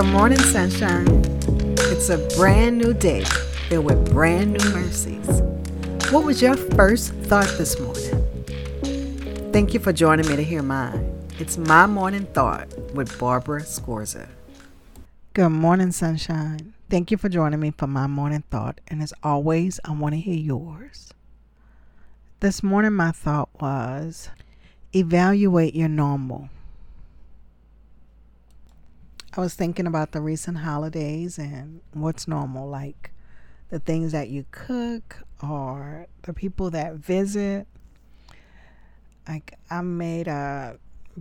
Good morning, sunshine. It's a brand new day filled with brand new mercies. What was your first thought this morning? Thank you for joining me to hear mine. It's my morning thought with Barbara Scorza. Good morning, sunshine. Thank you for joining me for my morning thought. And as always, I want to hear yours. This morning, my thought was evaluate your normal. I was thinking about the recent holidays and what's normal, like the things that you cook or the people that visit. Like I made a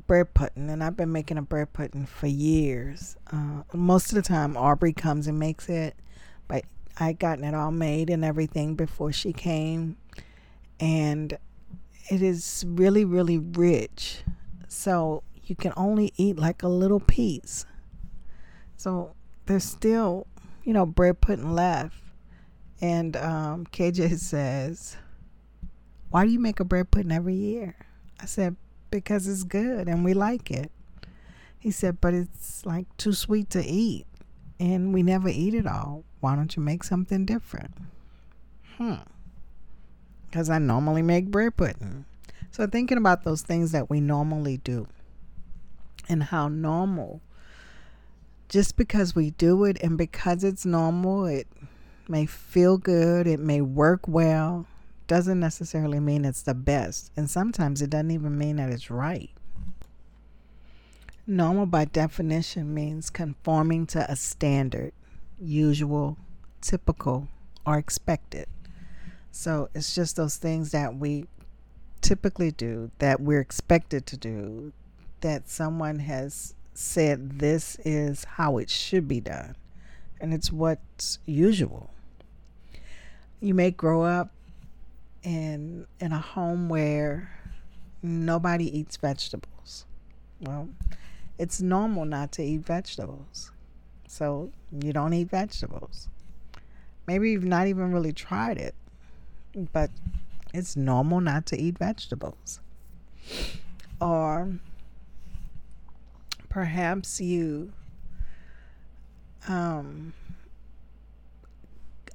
bread pudding, and I've been making a bread pudding for years. Uh, most of the time, Aubrey comes and makes it, but I gotten it all made and everything before she came, and it is really, really rich. So you can only eat like a little piece. So there's still, you know, bread pudding left. And um, KJ says, Why do you make a bread pudding every year? I said, Because it's good and we like it. He said, But it's like too sweet to eat and we never eat it all. Why don't you make something different? Hmm. Because I normally make bread pudding. So thinking about those things that we normally do and how normal just because we do it and because it's normal, it may feel good, it may work well, doesn't necessarily mean it's the best. And sometimes it doesn't even mean that it's right. Normal, by definition, means conforming to a standard, usual, typical, or expected. So it's just those things that we typically do, that we're expected to do, that someone has said this is how it should be done, and it's what's usual. You may grow up in in a home where nobody eats vegetables. Well, it's normal not to eat vegetables. So you don't eat vegetables. Maybe you've not even really tried it, but it's normal not to eat vegetables. Or perhaps you um,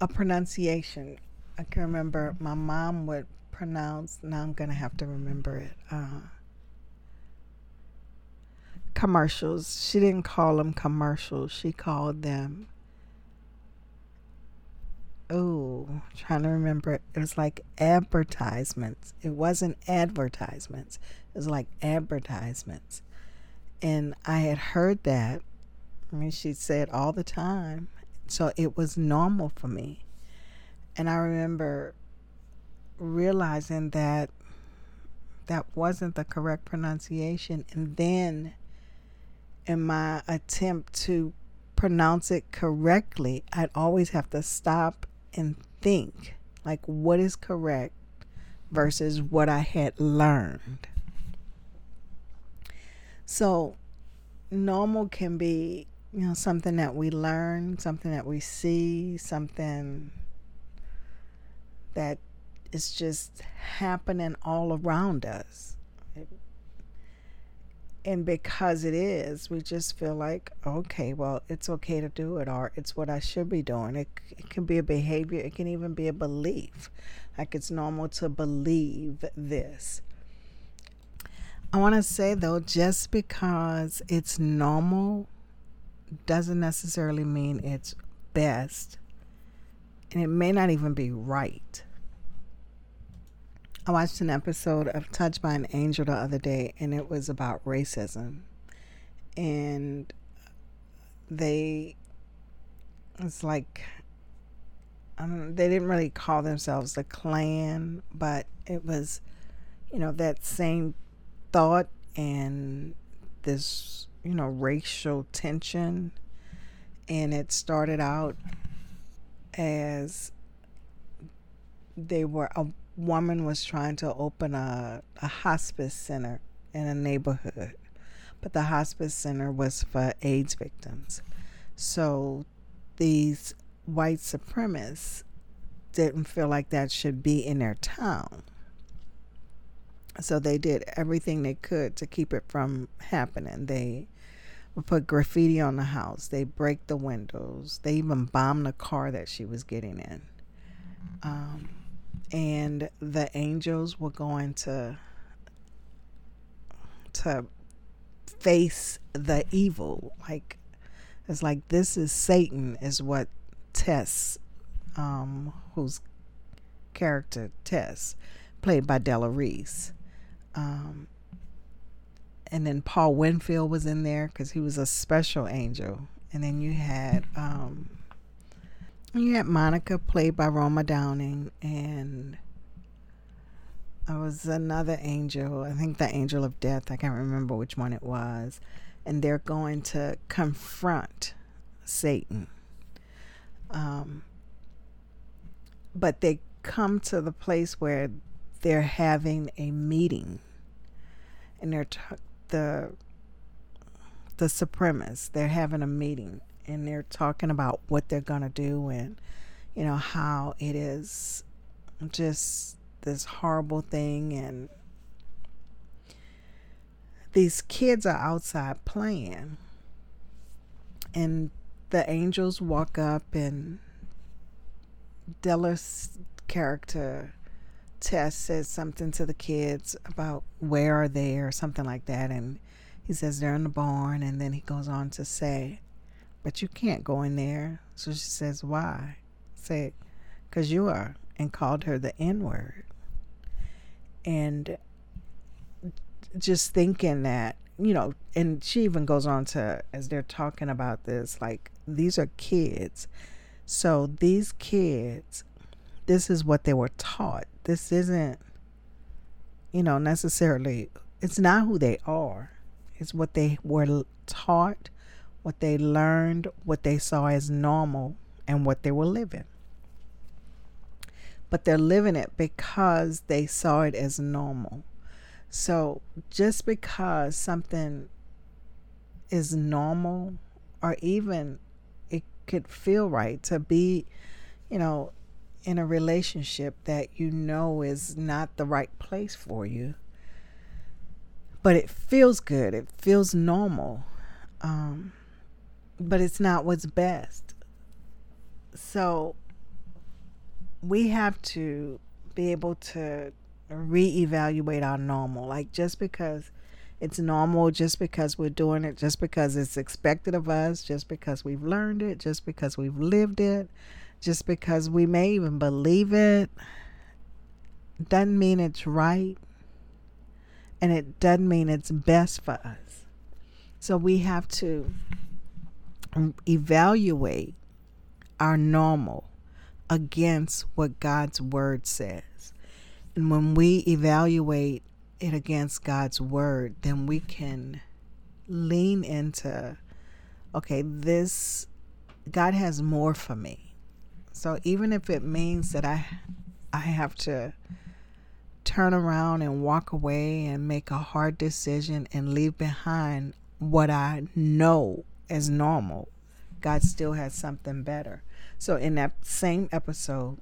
a pronunciation. I can remember my mom would pronounce. Now I'm gonna have to remember it. Uh, commercials. She didn't call them commercials. She called them. Oh, trying to remember. It was like advertisements. It wasn't advertisements. It was like advertisements. And I had heard that. I mean, she said all the time. So it was normal for me. And I remember realizing that that wasn't the correct pronunciation. And then in my attempt to pronounce it correctly, I'd always have to stop and think like what is correct versus what I had learned. So, normal can be, you know, something that we learn, something that we see, something that is just happening all around us. And because it is, we just feel like, okay, well, it's okay to do it, or it's what I should be doing. It, it can be a behavior, it can even be a belief. Like it's normal to believe this. I want to say though, just because it's normal doesn't necessarily mean it's best. And it may not even be right. I watched an episode of Touched by an Angel the other day, and it was about racism. And they, it's like, um, they didn't really call themselves the Klan, but it was, you know, that same thought and this, you know, racial tension. And it started out as they were, a woman was trying to open a, a hospice center in a neighborhood, but the hospice center was for AIDS victims. So these white supremacists didn't feel like that should be in their town. So they did everything they could to keep it from happening. They put graffiti on the house. They break the windows. They even bomb the car that she was getting in. Um, and the angels were going to to face the evil. Like it's like this is Satan, is what Tess, um, whose character Tess, played by Della Reese. Um, and then Paul Winfield was in there because he was a special angel. And then you had um, you had Monica played by Roma Downey, and I was another angel. I think the angel of death. I can't remember which one it was. And they're going to confront Satan. Um, but they come to the place where they're having a meeting, and they're t- the the supremacists. They're having a meeting, and they're talking about what they're gonna do, and you know how it is just this horrible thing and these kids are outside playing and the angels walk up and Della's character Tess says something to the kids about where are they or something like that and he says they're in the barn and then he goes on to say but you can't go in there. So she says why? Say because you are and called her the n word and just thinking that you know and she even goes on to as they're talking about this like these are kids. So these kids this is what they were taught. This isn't you know necessarily it's not who they are. It's what they were taught what they learned what they saw as normal and what they were living. But they're living it because they saw it as normal. So just because something is normal or even it could feel right to be, you know, in a relationship that you know is not the right place for you, but it feels good, it feels normal, um, but it's not what's best. So we have to be able to reevaluate our normal. Like just because it's normal, just because we're doing it, just because it's expected of us, just because we've learned it, just because we've lived it, just because we may even believe it, doesn't mean it's right. And it doesn't mean it's best for us. So we have to evaluate our normal against what God's word says. And when we evaluate it against God's word, then we can lean into okay, this God has more for me. So even if it means that I I have to turn around and walk away and make a hard decision and leave behind what I know as normal, God still has something better. So in that same episode,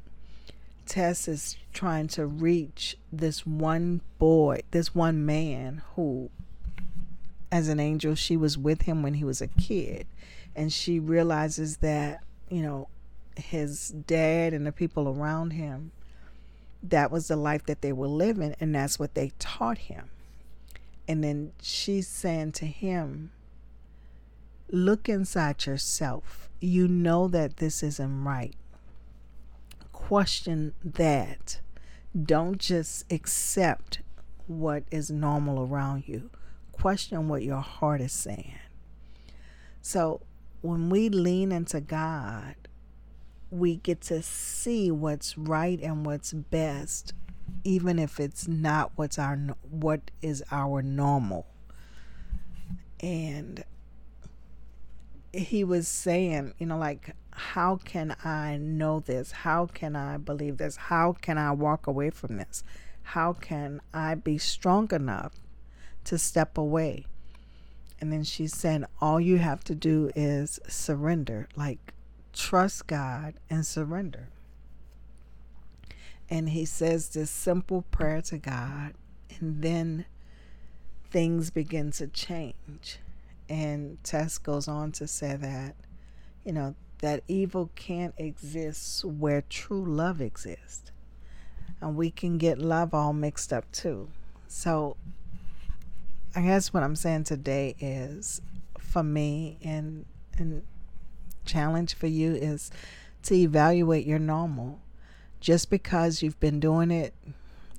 Tess is trying to reach this one boy, this one man who, as an angel, she was with him when he was a kid. And she realizes that, you know, his dad and the people around him, that was the life that they were living, and that's what they taught him. And then she's saying to him, Look inside yourself you know that this isn't right, question that. Don't just accept what is normal around you. Question what your heart is saying. So when we lean into God, we get to see what's right and what's best, even if it's not what's our what is our normal. And he was saying, you know, like, how can I know this? How can I believe this? How can I walk away from this? How can I be strong enough to step away? And then she said, all you have to do is surrender, like, trust God and surrender. And he says this simple prayer to God, and then things begin to change And Tess goes on to say that, you know, that evil can't exist where true love exists. And we can get love all mixed up too. So I guess what I'm saying today is for me and and challenge for you is to evaluate your normal. Just because you've been doing it,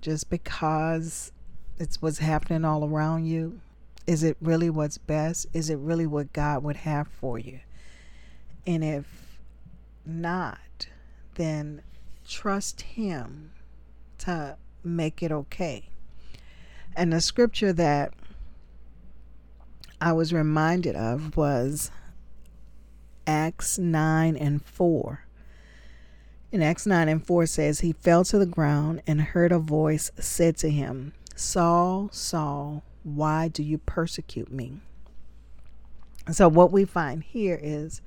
just because it's what's happening all around you, is it really what's best? Is it really what God would have for you? And if not, then trust Him to make it okay. And the scripture that I was reminded of was Acts 9 and 4. In Acts 9 and 4 says, He fell to the ground and heard a voice said to him, Saul, Saul, why do you persecute me? So, what we find here is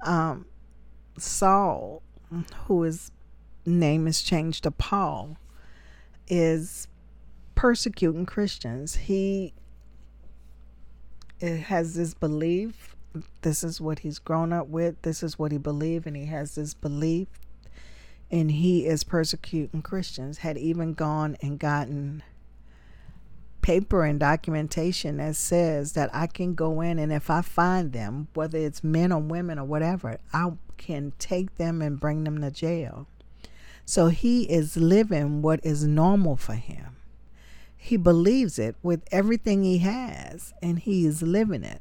um, Saul, who his name is changed to Paul, is persecuting Christians. He has this belief this is what he's grown up with. This is what he believed and he has this belief and he is persecuting christians. Had even gone and gotten paper and documentation that says that i can go in and if i find them whether it's men or women or whatever i can take them and bring them to jail. So he is living what is normal for him. He believes it with everything he has and he is living it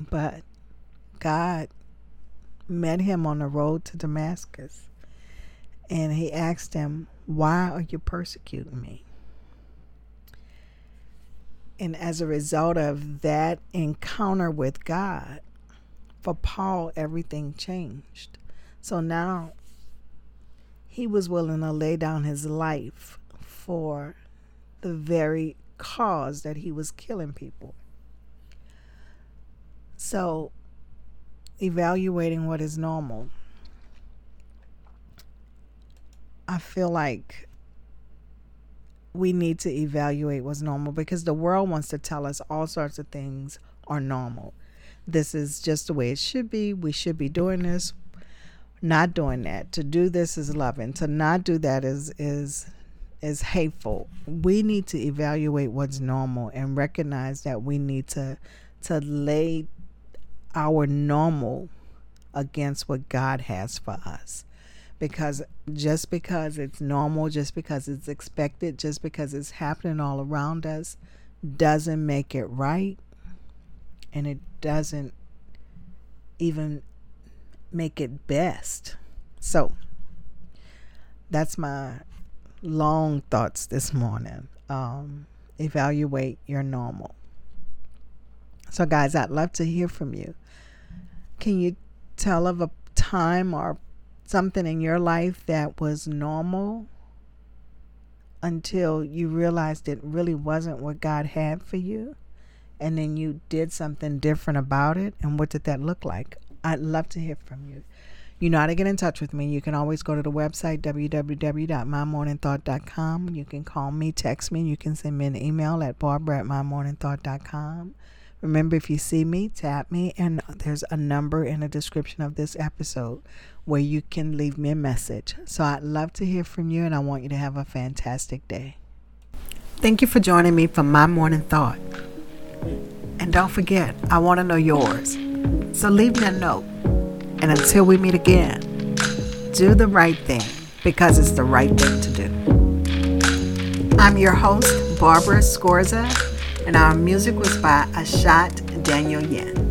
but God met him on the road to Damascus and he asked him, Why are you persecuting me? And as a result of that encounter with God, for Paul, everything changed. So now he was willing to lay down his life for the very cause that he was killing people. So, evaluating what is normal. I feel like we need to evaluate what's normal because the world wants to tell us all sorts of things are normal. This is just the way it should be. We should be doing this, not doing that. To do this is loving. To not do that is is is hateful. We need to evaluate what's normal and recognize that we need to to lay our normal against what God has for us. Because just because it's normal, just because it's expected, just because it's happening all around us, doesn't make it right. And it doesn't even make it best. So, that's my long thoughts this morning. Um, evaluate your normal. So, guys, I'd love to hear from you. Can you tell of a time or something in your life that was normal until you realized it really wasn't what God had for you? And then you did something different about it? And what did that look like? I'd love to hear from you. You know how to get in touch with me. You can always go to the website, www.mymorningthought.com. You can call me, text me. You can send me an email at barbara at mymorningthought.com. Remember, if you see me, tap me, and there's a number in the description of this episode where you can leave me a message. So I'd love to hear from you, and I want you to have a fantastic day. Thank you for joining me for my morning thought. And don't forget, I want to know yours. So leave me a note. And until we meet again, do the right thing because it's the right thing to do. I'm your host, Barbara Scorza and our music was by Ashat Daniel Yen.